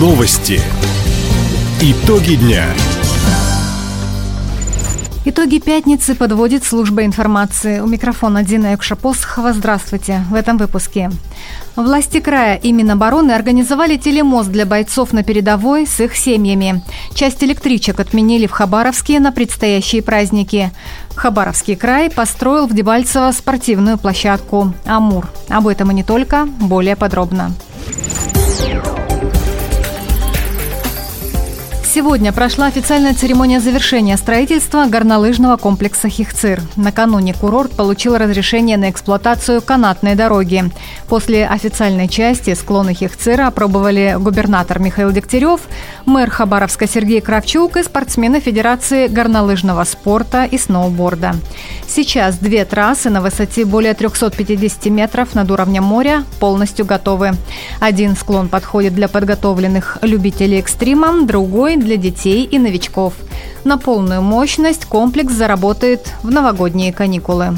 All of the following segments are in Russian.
Новости. Итоги дня. Итоги пятницы подводит служба информации. У микрофона Дина Экшапосхова. Здравствуйте. В этом выпуске. Власти края и Минобороны организовали телемост для бойцов на передовой с их семьями. Часть электричек отменили в Хабаровске на предстоящие праздники. Хабаровский край построил в Дебальцево спортивную площадку «Амур». Об этом и не только, более подробно. Сегодня прошла официальная церемония завершения строительства горнолыжного комплекса «Хихцир». Накануне курорт получил разрешение на эксплуатацию канатной дороги. После официальной части склоны Хихцира опробовали губернатор Михаил Дегтярев, мэр Хабаровска Сергей Кравчук и спортсмены Федерации горнолыжного спорта и сноуборда. Сейчас две трассы на высоте более 350 метров над уровнем моря полностью готовы. Один склон подходит для подготовленных любителей экстрима, другой для детей и новичков. На полную мощность комплекс заработает в новогодние каникулы.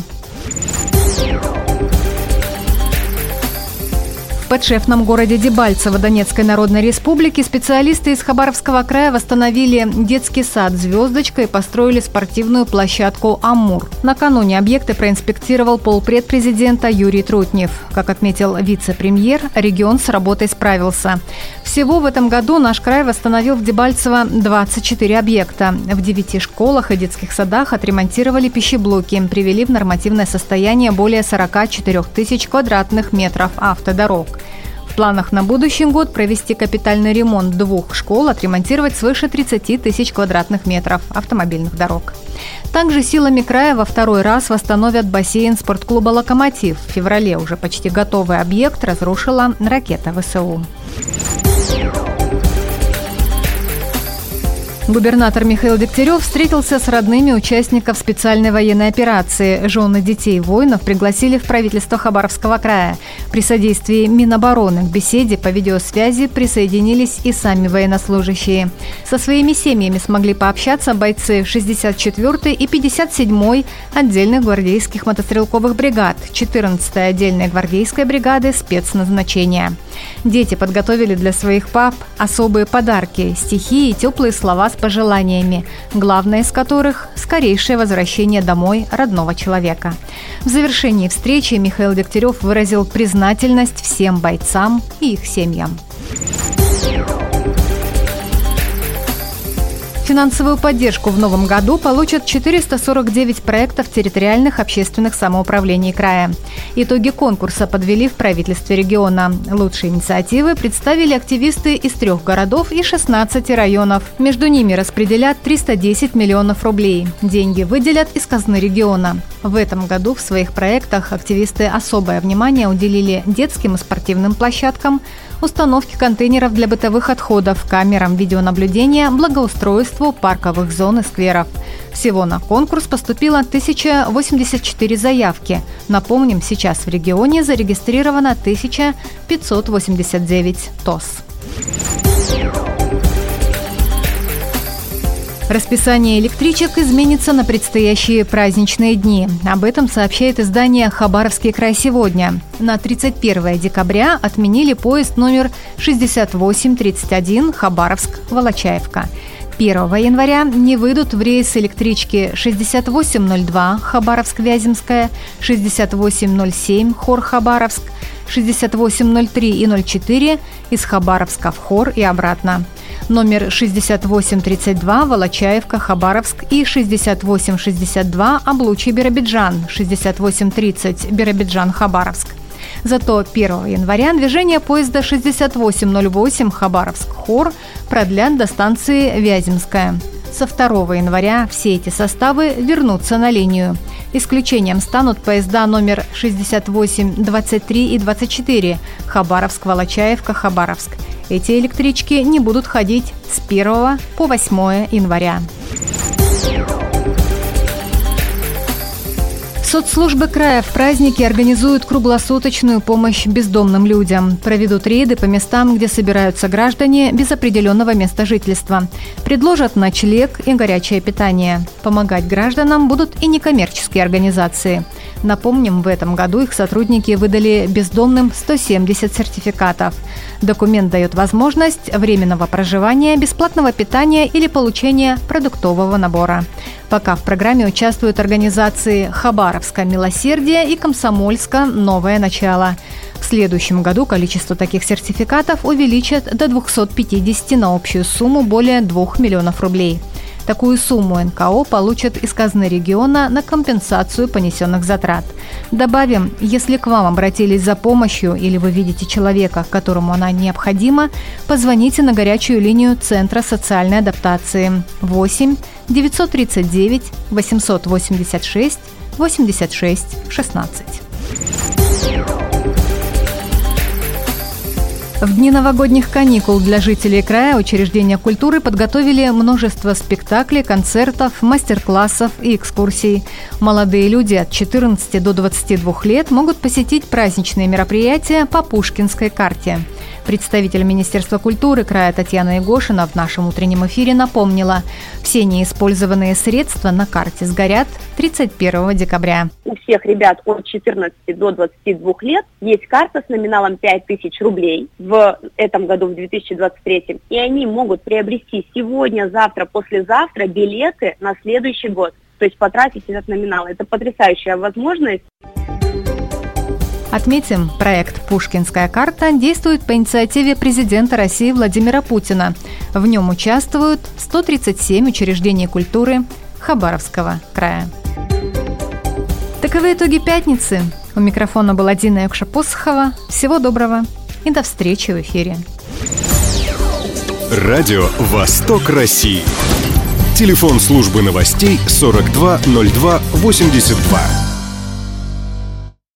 Подшефном городе Дебальцево Донецкой Народной Республики специалисты из Хабаровского края восстановили детский сад «Звездочка» и построили спортивную площадку «Амур». Накануне объекты проинспектировал полпред президента Юрий Трутнев. Как отметил вице-премьер, регион с работой справился. Всего в этом году наш край восстановил в Дебальцево 24 объекта. В 9 школах и детских садах отремонтировали пищеблоки, привели в нормативное состояние более 44 тысяч квадратных метров автодорог. В планах на будущий год провести капитальный ремонт двух школ, отремонтировать свыше 30 тысяч квадратных метров автомобильных дорог. Также силами края во второй раз восстановят бассейн спортклуба «Локомотив». В феврале уже почти готовый объект разрушила ракета ВСУ. Губернатор Михаил Дегтярев встретился с родными участников специальной военной операции. Жены детей воинов пригласили в правительство Хабаровского края. При содействии Минобороны к беседе по видеосвязи присоединились и сами военнослужащие. Со своими семьями смогли пообщаться бойцы 64-й и 57-й отдельных гвардейских мотострелковых бригад, 14-й отдельной гвардейской бригады спецназначения. Дети подготовили для своих пап особые подарки, стихи и теплые слова с пожеланиями, главное из которых – скорейшее возвращение домой родного человека. В завершении встречи Михаил Дегтярев выразил признательность всем бойцам и их семьям. Финансовую поддержку в новом году получат 449 проектов территориальных общественных самоуправлений края. Итоги конкурса подвели в правительстве региона. Лучшие инициативы представили активисты из трех городов и 16 районов. Между ними распределят 310 миллионов рублей. Деньги выделят из казны региона. В этом году в своих проектах активисты особое внимание уделили детским и спортивным площадкам, установке контейнеров для бытовых отходов, камерам видеонаблюдения, благоустройству парковых зон и скверов. Всего на конкурс поступило 1084 заявки. Напомним, сейчас в регионе зарегистрировано 1589 ТОС. Расписание электричек изменится на предстоящие праздничные дни. Об этом сообщает издание «Хабаровский край сегодня». На 31 декабря отменили поезд номер 6831 Хабаровск-Волочаевка. 1 января не выйдут в рейс электрички. 6802 Хабаровск-Вяземская, 6807 Хор-Хабаровск, 6803 и 04 из Хабаровска в Хор и обратно. Номер 6832 Волочаевка, Хабаровск и 6862 Облучий, Биробиджан, 6830 Биробиджан, Хабаровск. Зато 1 января движение поезда 6808 Хабаровск-Хор продлят до станции Вяземская. Со 2 января все эти составы вернутся на линию. Исключением станут поезда номер 68, 23 и 24 Хабаровск-Волочаевка, Хабаровск эти электрички не будут ходить с 1 по 8 января. Соцслужбы края в праздники организуют круглосуточную помощь бездомным людям. Проведут рейды по местам, где собираются граждане без определенного места жительства. Предложат ночлег и горячее питание. Помогать гражданам будут и некоммерческие организации. Напомним, в этом году их сотрудники выдали бездомным 170 сертификатов. Документ дает возможность временного проживания, бесплатного питания или получения продуктового набора. Пока в программе участвуют организации «Хабаровское милосердие» и «Комсомольска. Новое начало». В следующем году количество таких сертификатов увеличат до 250 на общую сумму более 2 миллионов рублей. Такую сумму НКО получат из казны региона на компенсацию понесенных затрат. Добавим, если к вам обратились за помощью или вы видите человека, которому она необходима, позвоните на горячую линию Центра социальной адаптации 8 939 886 86 16. В дни новогодних каникул для жителей края учреждения культуры подготовили множество спектаклей, концертов, мастер-классов и экскурсий. Молодые люди от 14 до 22 лет могут посетить праздничные мероприятия по Пушкинской карте – Представитель Министерства культуры края Татьяна Егошина в нашем утреннем эфире напомнила, все неиспользованные средства на карте сгорят 31 декабря. У всех ребят от 14 до 22 лет есть карта с номиналом 5000 рублей в этом году, в 2023, и они могут приобрести сегодня, завтра, послезавтра билеты на следующий год то есть потратить этот номинал. Это потрясающая возможность. Отметим, проект «Пушкинская карта» действует по инициативе президента России Владимира Путина. В нем участвуют 137 учреждений культуры Хабаровского края. Таковы итоги пятницы. У микрофона была Дина Якша-Посохова. Всего доброго и до встречи в эфире. Радио «Восток России». Телефон службы новостей 420282.